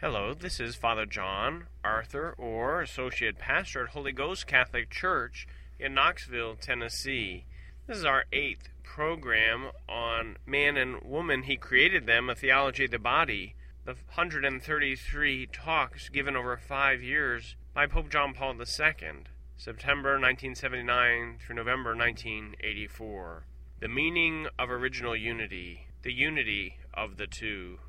Hello, this is Father John Arthur, or Associate Pastor at Holy Ghost Catholic Church in Knoxville, Tennessee. This is our eighth program on man and woman. He created them, a theology of the body. The 133 talks given over five years by Pope John Paul II, September 1979 through November 1984. The meaning of original unity, the unity of the two.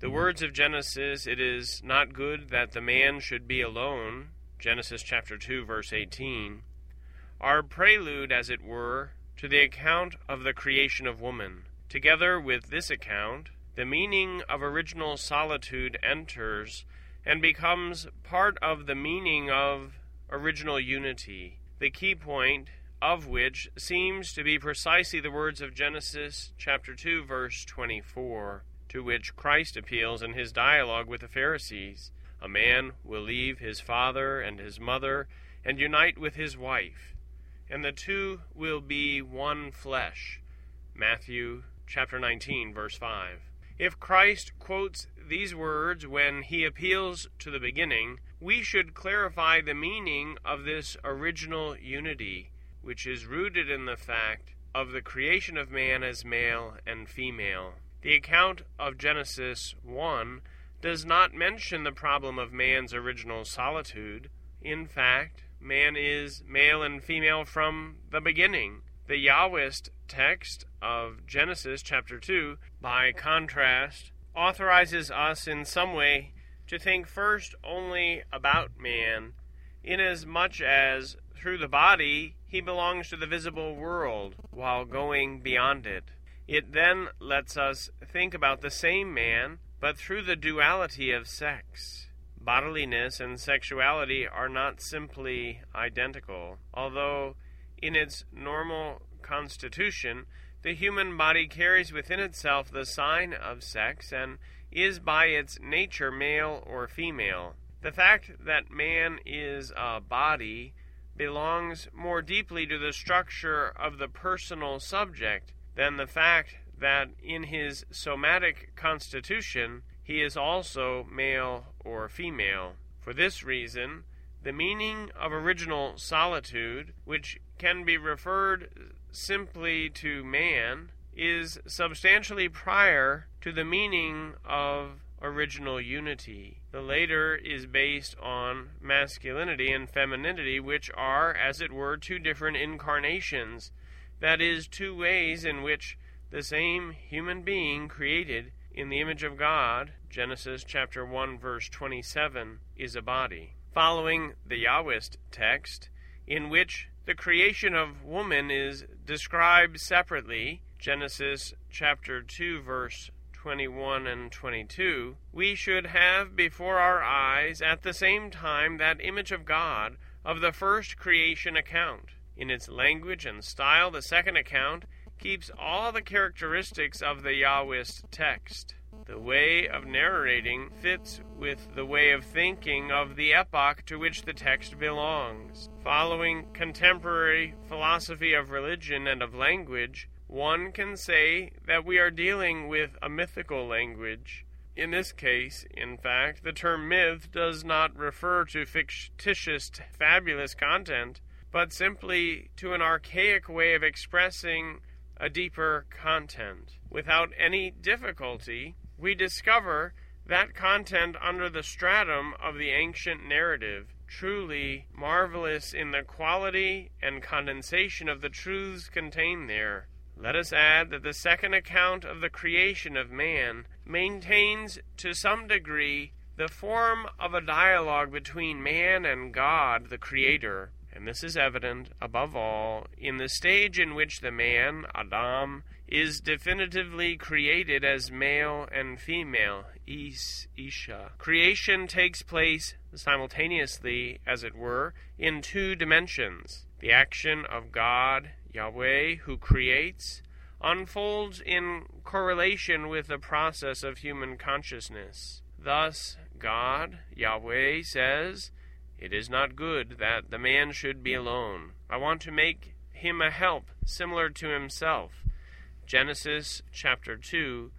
The words of Genesis, it is not good that the man should be alone, Genesis chapter 2 verse 18, are prelude as it were to the account of the creation of woman. Together with this account, the meaning of original solitude enters and becomes part of the meaning of original unity, the key point of which seems to be precisely the words of Genesis chapter 2 verse 24 to which Christ appeals in his dialogue with the Pharisees. A man will leave his father and his mother and unite with his wife, and the two will be one flesh. Matthew chapter 19 verse 5. If Christ quotes these words when he appeals to the beginning, we should clarify the meaning of this original unity, which is rooted in the fact of the creation of man as male and female. The account of Genesis 1 does not mention the problem of man's original solitude. In fact, man is male and female from the beginning. The Yahwist text of Genesis chapter 2, by contrast, authorizes us in some way to think first only about man, inasmuch as through the body he belongs to the visible world, while going beyond it. It then lets us think about the same man, but through the duality of sex. Bodiliness and sexuality are not simply identical, although in its normal constitution, the human body carries within itself the sign of sex and is by its nature male or female. The fact that man is a body belongs more deeply to the structure of the personal subject than the fact that in his somatic constitution he is also male or female. For this reason, the meaning of original solitude, which can be referred simply to man, is substantially prior to the meaning of original unity. The later is based on masculinity and femininity, which are, as it were, two different incarnations that is, two ways in which the same human being created in the image of God, Genesis chapter 1 verse 27, is a body. Following the Yahwist text, in which the creation of woman is described separately, Genesis chapter 2 verse 21 and 22, we should have before our eyes at the same time that image of God of the first creation account. In its language and style, the second account keeps all the characteristics of the Yahwist text. The way of narrating fits with the way of thinking of the epoch to which the text belongs. Following contemporary philosophy of religion and of language, one can say that we are dealing with a mythical language. In this case, in fact, the term myth does not refer to fictitious, fabulous content, but simply to an archaic way of expressing a deeper content. Without any difficulty, we discover that content under the stratum of the ancient narrative, truly marvelous in the quality and condensation of the truths contained there. Let us add that the second account of the creation of man maintains to some degree the form of a dialogue between man and God, the Creator and this is evident, above all, in the stage in which the man, Adam, is definitively created as male and female, Is, Isha. Creation takes place simultaneously, as it were, in two dimensions. The action of God, Yahweh, who creates, unfolds in correlation with the process of human consciousness. Thus, God, Yahweh, says, it is not good that the man should be alone. I want to make him a help similar to himself. Genesis chapter 2,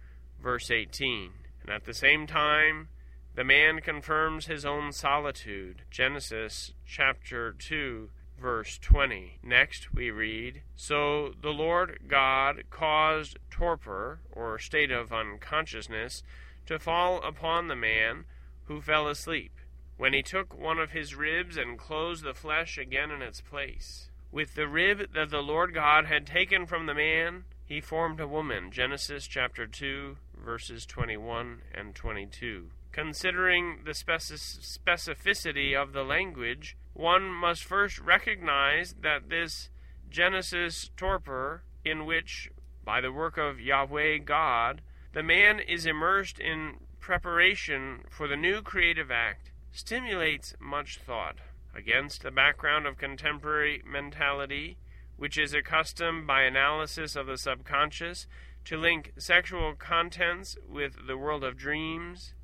verse 18. And at the same time, the man confirms his own solitude. Genesis chapter 2 verse 20. Next we read So the Lord God caused torpor, or state of unconsciousness, to fall upon the man who fell asleep, when he took one of his ribs and closed the flesh again in its place. With the rib that the Lord God had taken from the man, he formed a woman. Genesis chapter 2, verses 21 and 22. Considering the specificity of the language, one must first recognize that this Genesis torpor, in which, by the work of Yahweh God, the man is immersed in preparation for the new creative act, stimulates much thought. Against the background of contemporary mentality, which is accustomed by analysis of the subconscious to link sexual contents with the world of dreams,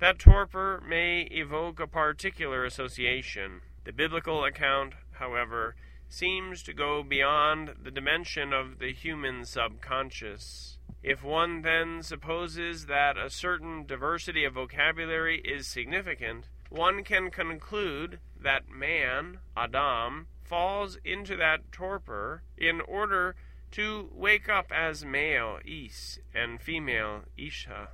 that torpor may evoke a particular association. The biblical account, however, seems to go beyond the dimension of the human subconscious. If one then supposes that a certain diversity of vocabulary is significant, one can conclude that man, Adam, falls into that torpor in order to wake up as male, Is, and female, Isha.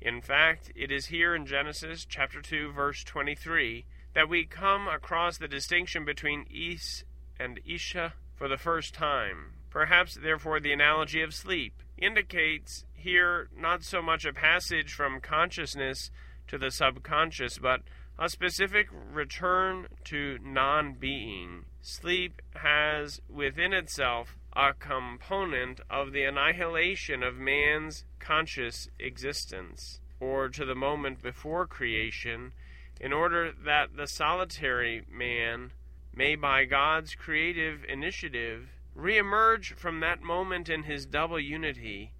In fact, it is here in Genesis chapter 2 verse 23 that we come across the distinction between Is and Isha for the first time. Perhaps therefore the analogy of sleep indicates here not so much a passage from consciousness to the subconscious, but a specific return to non being. Sleep has within itself a component of the annihilation of man's conscious existence, or to the moment before creation, in order that the solitary man may, by God's creative initiative, re emerge from that moment in his double unity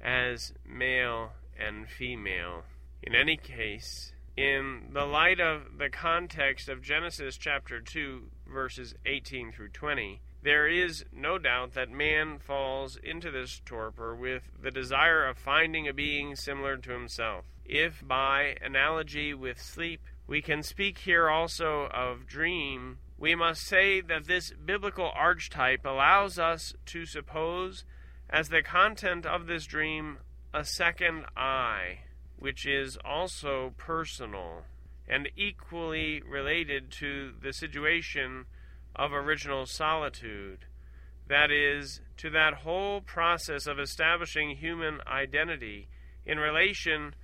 as male and female. In any case, in the light of the context of Genesis chapter 2, verses 18 through 20, there is no doubt that man falls into this torpor with the desire of finding a being similar to himself. If, by analogy with sleep, we can speak here also of dream, we must say that this biblical archetype allows us to suppose as the content of this dream a second I which is also personal and equally related to the situation of original solitude. That is, to that whole process of establishing human identity in relation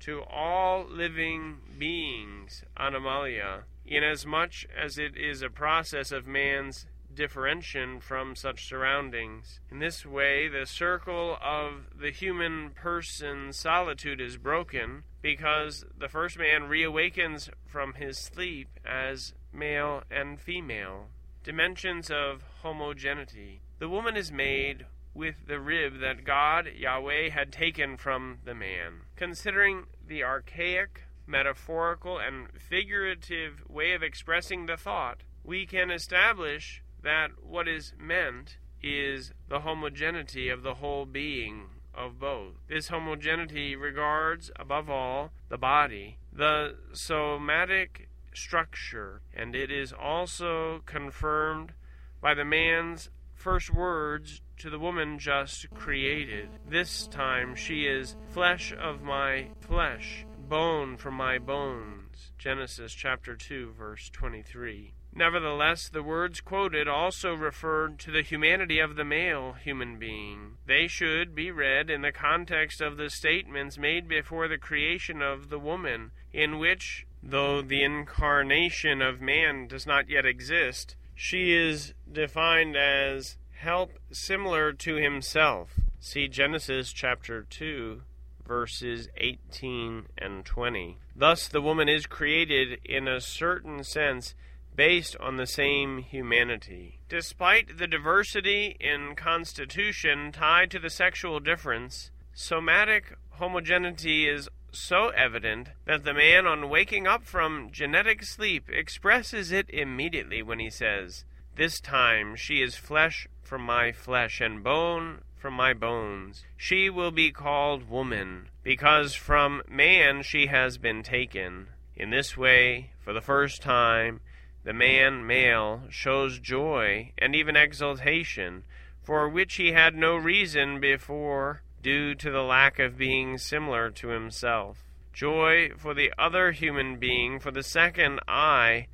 to all living beings, Animalia, inasmuch as it is a process of man's differentiation from such surroundings. In this way, the circle of the human person's solitude is broken because the first man reawakens from his sleep as male and female. Dimensions of homogeneity. The woman is made with the rib that God, Yahweh, had taken from the man. Considering the archaic, metaphorical, and figurative way of expressing the thought, we can establish that what is meant is the homogeneity of the whole being of both. This homogeneity regards, above all, the body, the somatic structure, and it is also confirmed by the man's first words to the woman just created. This time she is flesh of my flesh, bone from my bones. Genesis chapter 2, verse 23. Nevertheless, the words quoted also referred to the humanity of the male human being. They should be read in the context of the statements made before the creation of the woman, in which, though the incarnation of man does not yet exist, she is defined as help similar to himself. See Genesis chapter 2, verses 18 and 20. Thus, the woman is created in a certain sense based on the same humanity. Despite the diversity in constitution tied to the sexual difference, somatic homogeneity is so evident that the man, on waking up from genetic sleep, expresses it immediately when he says, This time she is flesh from my flesh and bone from my bones. She will be called woman, because from man she has been taken. In this way, for the first time, the man male shows joy and even exultation, for which he had no reason before, due to the lack of being similar to himself. Joy for the other human being, for the second I,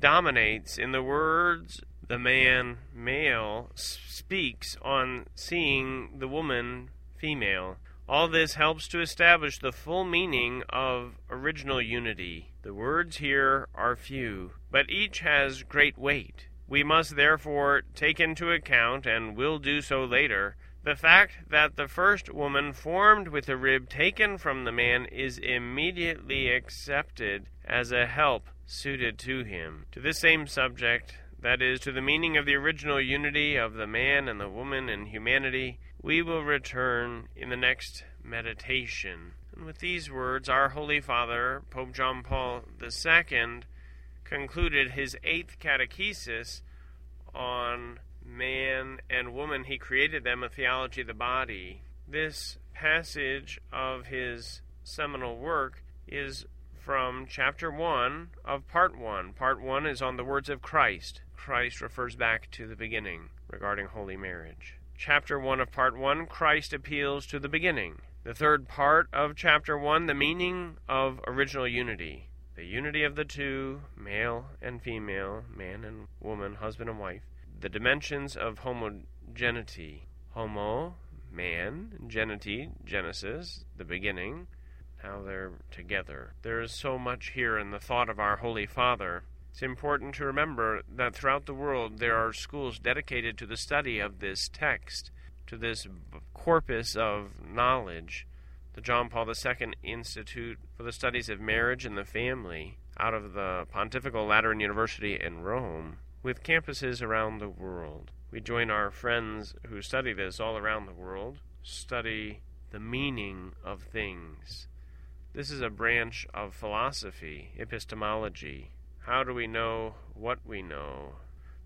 dominates in the words the man male speaks on seeing the woman female. All this helps to establish the full meaning of original unity. The words here are few, but each has great weight. We must therefore take into account, and will do so later, the fact that the first woman formed with a rib taken from the man is immediately accepted as a help suited to him. To this same subject, that is, to the meaning of the original unity of the man and the woman in humanity, we will return in the next meditation. And with these words, our Holy Father, Pope John Paul II, concluded his eighth catechesis on man and woman. He created them, a theology of the body. This passage of his seminal work is from chapter 1 of part 1. Part 1 is on the words of Christ. Christ refers back to the beginning regarding holy marriage. Chapter 1 of part 1, Christ appeals to the beginning. The third part of chapter 1, the meaning of original unity. The unity of the two, male and female, man and woman, husband and wife. The dimensions of homogeneity. Homo, man, geneti, Genesis, the beginning, how they're together. There is so much here in the thought of our Holy Father. It's important to remember that throughout the world there are schools dedicated to the study of this text, to this corpus of knowledge. The John Paul II Institute for the Studies of Marriage and the Family, out of the Pontifical Lateran University in Rome, with campuses around the world. We join our friends who study this all around the world, study the meaning of things, this is a branch of philosophy, epistemology. How do we know what we know?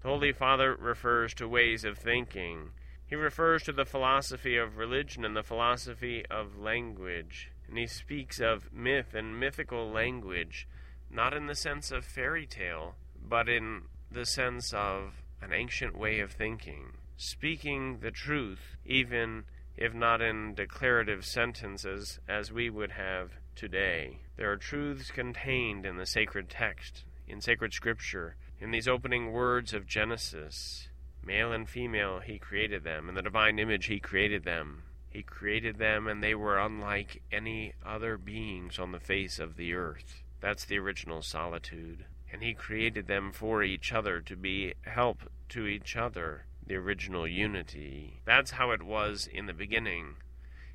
The Holy Father refers to ways of thinking. He refers to the philosophy of religion and the philosophy of language. And he speaks of myth and mythical language, not in the sense of fairy tale, but in the sense of an ancient way of thinking, speaking the truth, even if not in declarative sentences as we would have today. There are truths contained in the sacred text, in sacred scripture, in these opening words of Genesis. Male and female, he created them. In the divine image, he created them. He created them, and they were unlike any other beings on the face of the earth. That's the original solitude. And he created them for each other to be help to each other, the original unity. That's how it was in the beginning.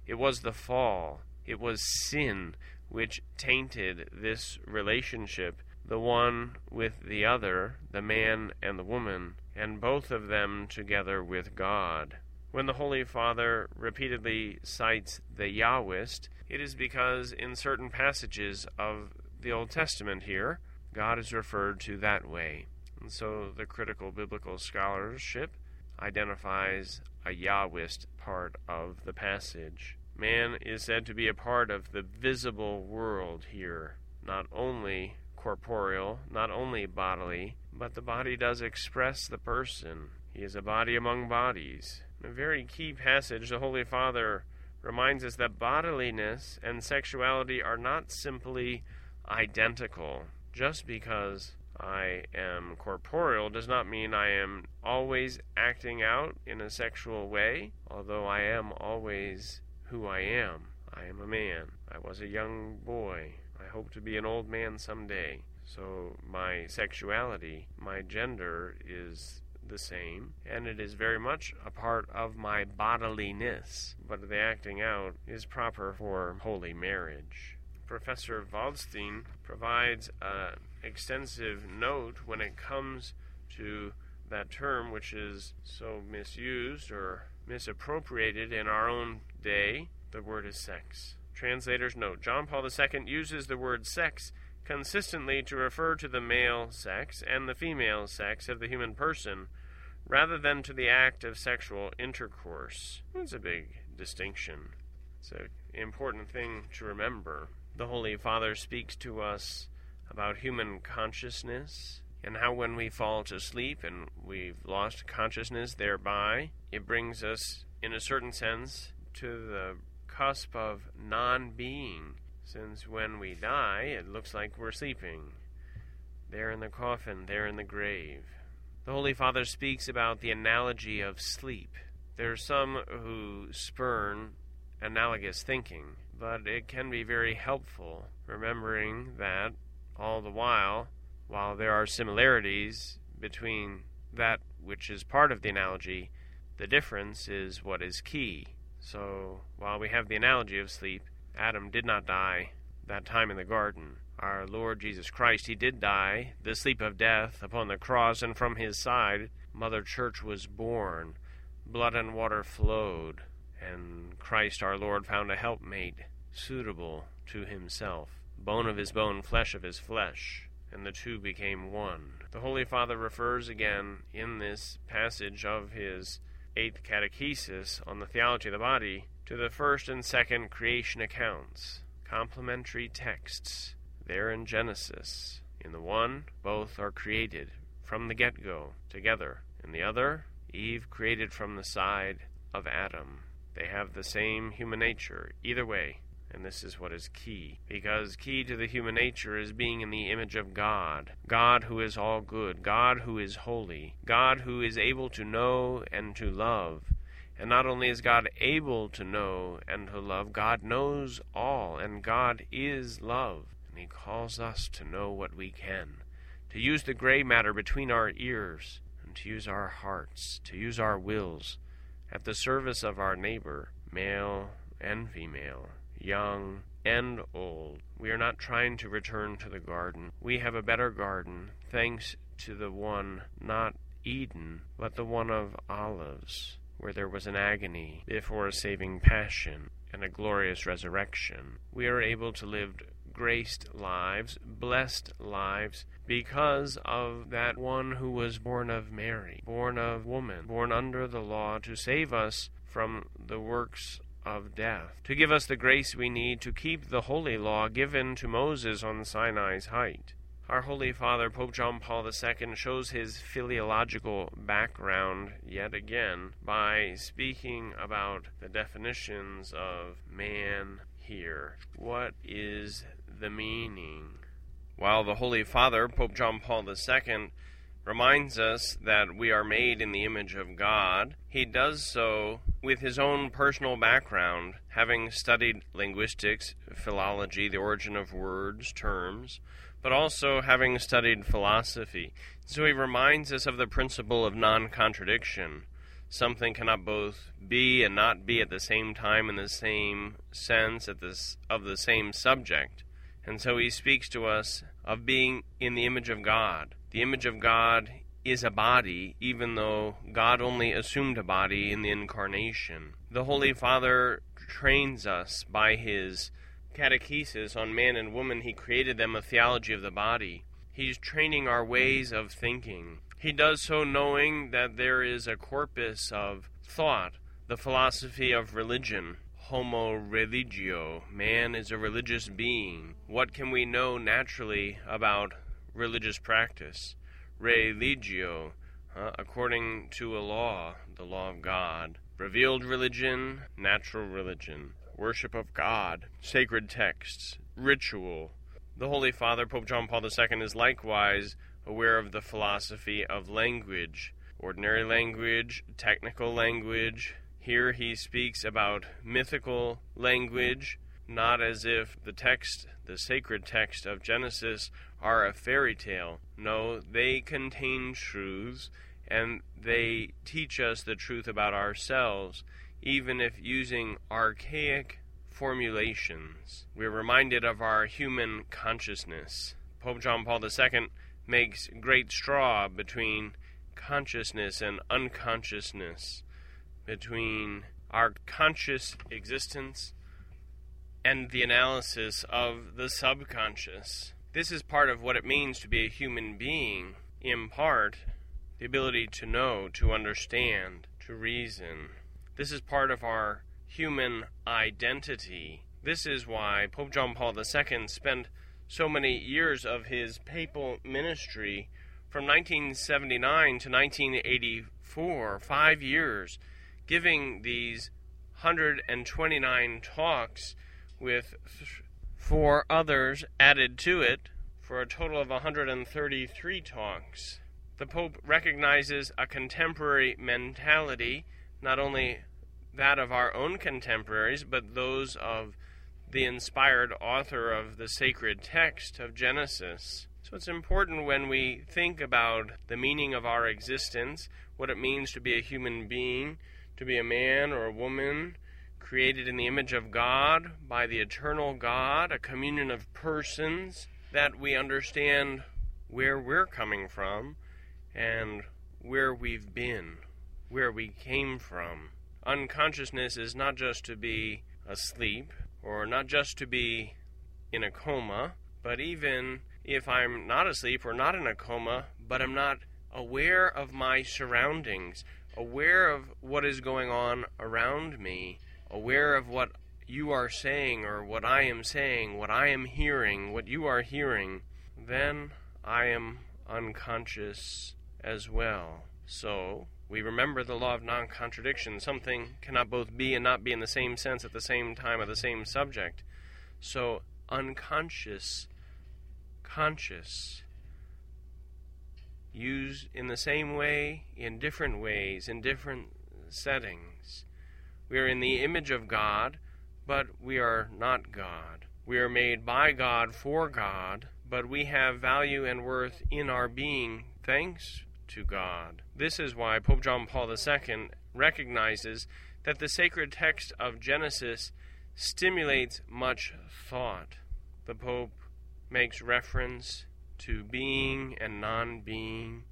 It was the fall it was sin which tainted this relationship, the one with the other, the man and the woman, and both of them together with God. When the Holy Father repeatedly cites the Yahwist, it is because in certain passages of the Old Testament here, God is referred to that way. And so the critical biblical scholarship identifies a Yahwist part of the passage. Man is said to be a part of the visible world here, not only corporeal, not only bodily, but the body does express the person. He is a body among bodies. In a very key passage, the Holy Father reminds us that bodiliness and sexuality are not simply identical. Just because I am corporeal does not mean I am always acting out in a sexual way, although I am always who I am. I am a man. I was a young boy. I hope to be an old man someday. So my sexuality, my gender is the same, and it is very much a part of my bodiliness, but the acting out is proper for holy marriage. Professor Waldstein provides an extensive note when it comes to that term which is so misused or misappropriated in our own day, the word is sex. Translators note John Paul II uses the word sex consistently to refer to the male sex and the female sex of the human person, rather than to the act of sexual intercourse. That's a big distinction. It's an important thing to remember. The Holy Father speaks to us about human consciousness and how when we fall to sleep and we've lost consciousness thereby, it brings us, in a certain sense, to the cusp of non being. Since when we die, it looks like we're sleeping. There in the coffin, there in the grave. The Holy Father speaks about the analogy of sleep. There are some who spurn analogous thinking, but it can be very helpful remembering that all the while, while there are similarities between that which is part of the analogy, the difference is what is key. So, while we have the analogy of sleep, Adam did not die that time in the garden. Our Lord Jesus Christ, He did die, the sleep of death, upon the cross, and from His side, Mother Church was born. Blood and water flowed, and Christ our Lord found a helpmate suitable to Himself, bone of His bone, flesh of His flesh, and the two became one. The Holy Father refers again in this passage of his eighth catechesis on the theology of the body to the first and second creation accounts, complementary texts there in Genesis. In the one, both are created from the get go together. In the other, Eve created from the side of Adam. They have the same human nature, either way, and this is what is key. Because key to the human nature is being in the image of God. God who is all good, God who is holy, God who is able to know and to love. And not only is God able to know and to love, God knows all, and God is love. And He calls us to know what we can, to use the gray matter between our ears, and to use our hearts, to use our wills, at the service of our neighbor, male and female young and old. We are not trying to return to the garden. We have a better garden, thanks to the one not Eden, but the one of olives, where there was an agony before a saving passion and a glorious resurrection. We are able to live graced lives, blessed lives, because of that one who was born of Mary, born of woman, born under the law to save us from the works of death, to give us the grace we need to keep the holy law given to Moses on Sinai's height. Our Holy Father, Pope John Paul II, shows his philological background yet again by speaking about the definitions of man here. What is the meaning? While the Holy Father, Pope John Paul II, reminds us that we are made in the image of God, he does so with his own personal background, having studied linguistics, philology, the origin of words, terms, but also having studied philosophy. So he reminds us of the principle of non contradiction. Something cannot both be and not be at the same time in the same sense at this, of the same subject. And so he speaks to us of being in the image of God. The image of God is a body, even though God only assumed a body in the incarnation. The Holy Father trains us by his catechesis on man and woman. He created them a theology of the body. He's training our ways of thinking. He does so knowing that there is a corpus of thought, the philosophy of religion, homo religio. Man is a religious being. What can we know naturally about religious practice? Religio, uh, according to a law, the law of God. Revealed religion, natural religion. Worship of God, sacred texts, ritual. The Holy Father, Pope John Paul II, is likewise aware of the philosophy of language, ordinary language, technical language, here he speaks about mythical language, not as if the text, the sacred text of Genesis, are a fairy tale. No, they contain truths and they teach us the truth about ourselves, even if using archaic formulations. We're reminded of our human consciousness. Pope John Paul II makes great straw between consciousness and unconsciousness between our conscious existence and the analysis of the subconscious. This is part of what it means to be a human being, in part, the ability to know, to understand, to reason. This is part of our human identity. This is why Pope John Paul II spent so many years of his papal ministry from 1979 to 1984, five years, giving these 129 talks with four others added to it for a total of 133 talks. The Pope recognizes a contemporary mentality, not only that of our own contemporaries, but those of the inspired author of the sacred text of Genesis. So it's important when we think about the meaning of our existence, what it means to be a human being, to be a man or a woman created in the image of God by the eternal God, a communion of persons, that we understand where we're coming from and where we've been, where we came from. Unconsciousness is not just to be asleep, or not just to be in a coma, but even if I'm not asleep or not in a coma, but I'm not aware of my surroundings, aware of what is going on around me, aware of what you are saying or what I am saying, what I am hearing, what you are hearing, then I am unconscious as well. So, we remember the law of non contradiction. Something cannot both be and not be in the same sense at the same time of the same subject. So, unconscious, conscious, used in the same way, in different ways, in different settings. We are in the image of God, but we are not God. We are made by God for God, but we have value and worth in our being thanks to God. This is why Pope John Paul II recognizes that the sacred text of Genesis stimulates much thought. The Pope makes reference to being and non being,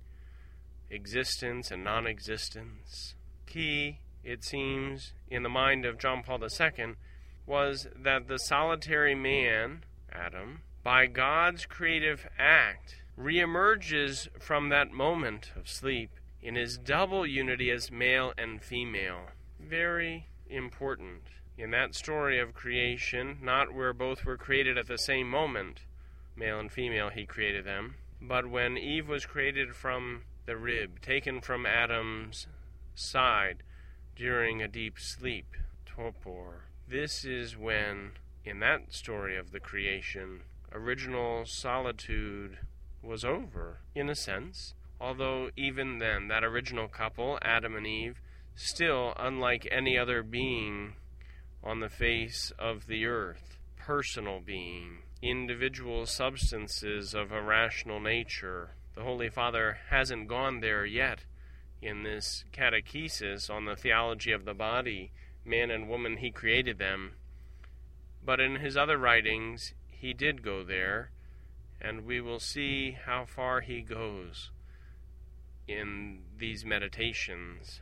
existence and non existence. Key, it seems, in the mind of John Paul II was that the solitary man, Adam, by God's creative act, reemerges from that moment of sleep in his double unity as male and female. Very important. In that story of creation, not where both were created at the same moment, male and female, he created them, but when Eve was created from the rib, taken from Adam's side during a deep sleep, torpor. This is when, in that story of the creation, original solitude was over, in a sense, although even then that original couple, Adam and Eve, still unlike any other being on the face of the earth, personal being, individual substances of a rational nature. The Holy Father hasn't gone there yet in this catechesis on the theology of the body, man and woman, he created them. But in his other writings, he did go there and we will see how far he goes in these meditations.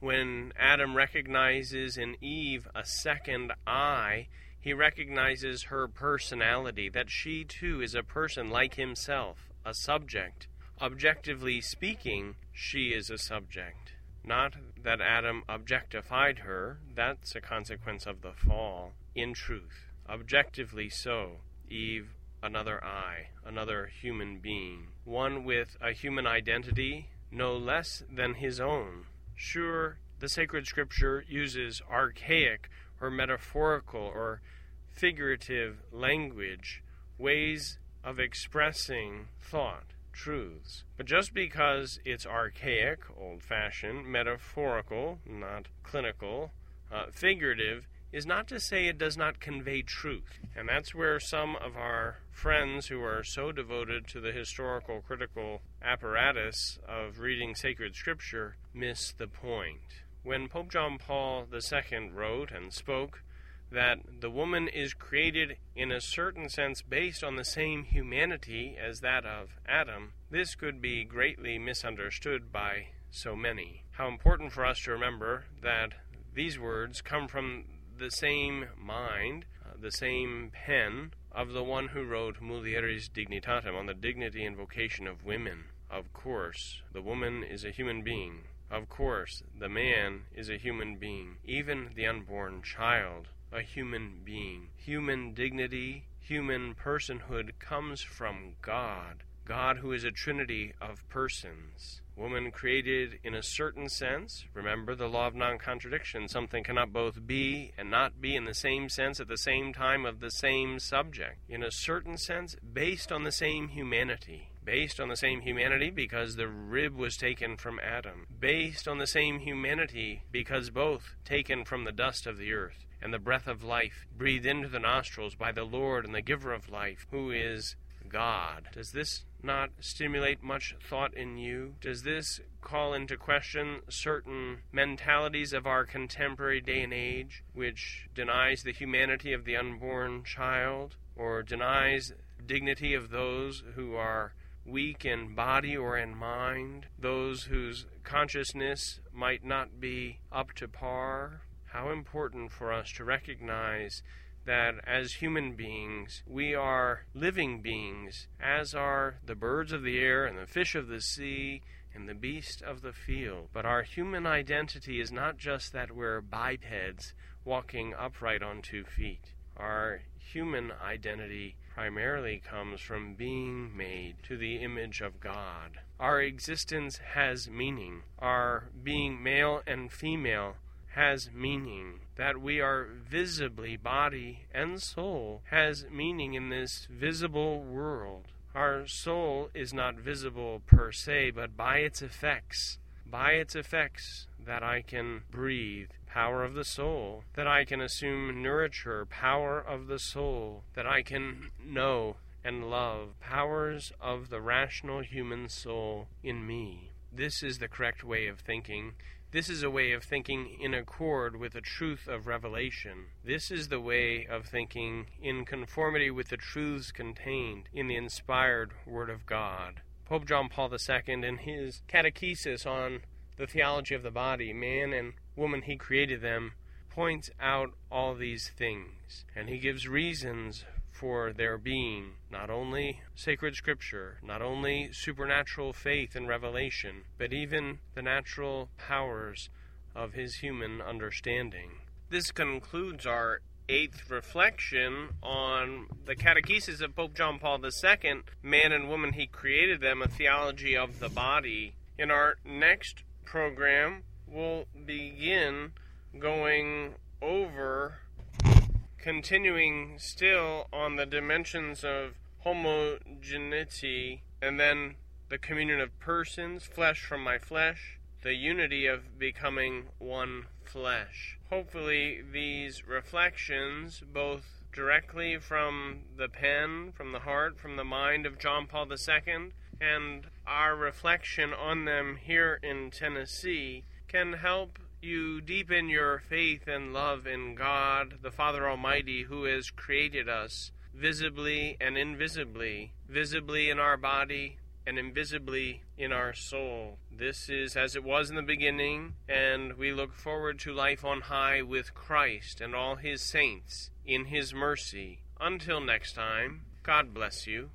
When Adam recognizes in Eve a second I, he recognizes her personality, that she too is a person like himself, a subject. Objectively speaking, she is a subject. Not that Adam objectified her, that's a consequence of the fall. In truth, objectively so, Eve another I, another human being, one with a human identity no less than his own. Sure, the sacred scripture uses archaic or metaphorical or figurative language, ways of expressing thought, truths. But just because it's archaic, old fashioned, metaphorical, not clinical, uh, figurative, is not to say it does not convey truth. And that's where some of our friends who are so devoted to the historical critical apparatus of reading sacred scripture miss the point. When Pope John Paul II wrote and spoke that the woman is created in a certain sense based on the same humanity as that of Adam, this could be greatly misunderstood by so many. How important for us to remember that these words come from the same mind, uh, the same pen of the one who wrote Mulieris Dignitatem on the dignity and vocation of women. Of course, the woman is a human being. Of course, the man is a human being. Even the unborn child, a human being. Human dignity, human personhood comes from God. God, who is a trinity of persons. Woman created in a certain sense. Remember the law of non contradiction. Something cannot both be and not be in the same sense at the same time of the same subject. In a certain sense, based on the same humanity. Based on the same humanity because the rib was taken from Adam. Based on the same humanity because both taken from the dust of the earth and the breath of life breathed into the nostrils by the Lord and the giver of life, who is God. Does this not stimulate much thought in you? Does this call into question certain mentalities of our contemporary day and age, which denies the humanity of the unborn child, or denies dignity of those who are weak in body or in mind, those whose consciousness might not be up to par? How important for us to recognize that as human beings, we are living beings, as are the birds of the air and the fish of the sea and the beast of the field. But our human identity is not just that we're bipeds walking upright on two feet. Our human identity primarily comes from being made to the image of God. Our existence has meaning. Our being male and female has meaning. That we are visibly body and soul has meaning in this visible world. Our soul is not visible per se, but by its effects. By its effects, that I can breathe, power of the soul, that I can assume nurture, power of the soul, that I can know and love, powers of the rational human soul in me. This is the correct way of thinking. This is a way of thinking in accord with the truth of revelation. This is the way of thinking in conformity with the truths contained in the inspired Word of God. Pope John Paul II, in his catechesis on the theology of the body, man and woman, he created them, points out all these things, and he gives reasons for their being not only sacred scripture, not only supernatural faith and revelation, but even the natural powers of his human understanding. This concludes our eighth reflection on the catechesis of Pope John Paul II Man and Woman, He Created Them, a theology of the body. In our next program, we'll begin going continuing still on the dimensions of homogeneity and then the communion of persons, flesh from my flesh, the unity of becoming one flesh. Hopefully, these reflections, both directly from the pen, from the heart, from the mind of John Paul II, and our reflection on them here in Tennessee, can help you deepen your faith and love in God, the Father Almighty, who has created us visibly and invisibly, visibly in our body and invisibly in our soul. This is as it was in the beginning, and we look forward to life on high with Christ and all his saints in his mercy. Until next time, God bless you.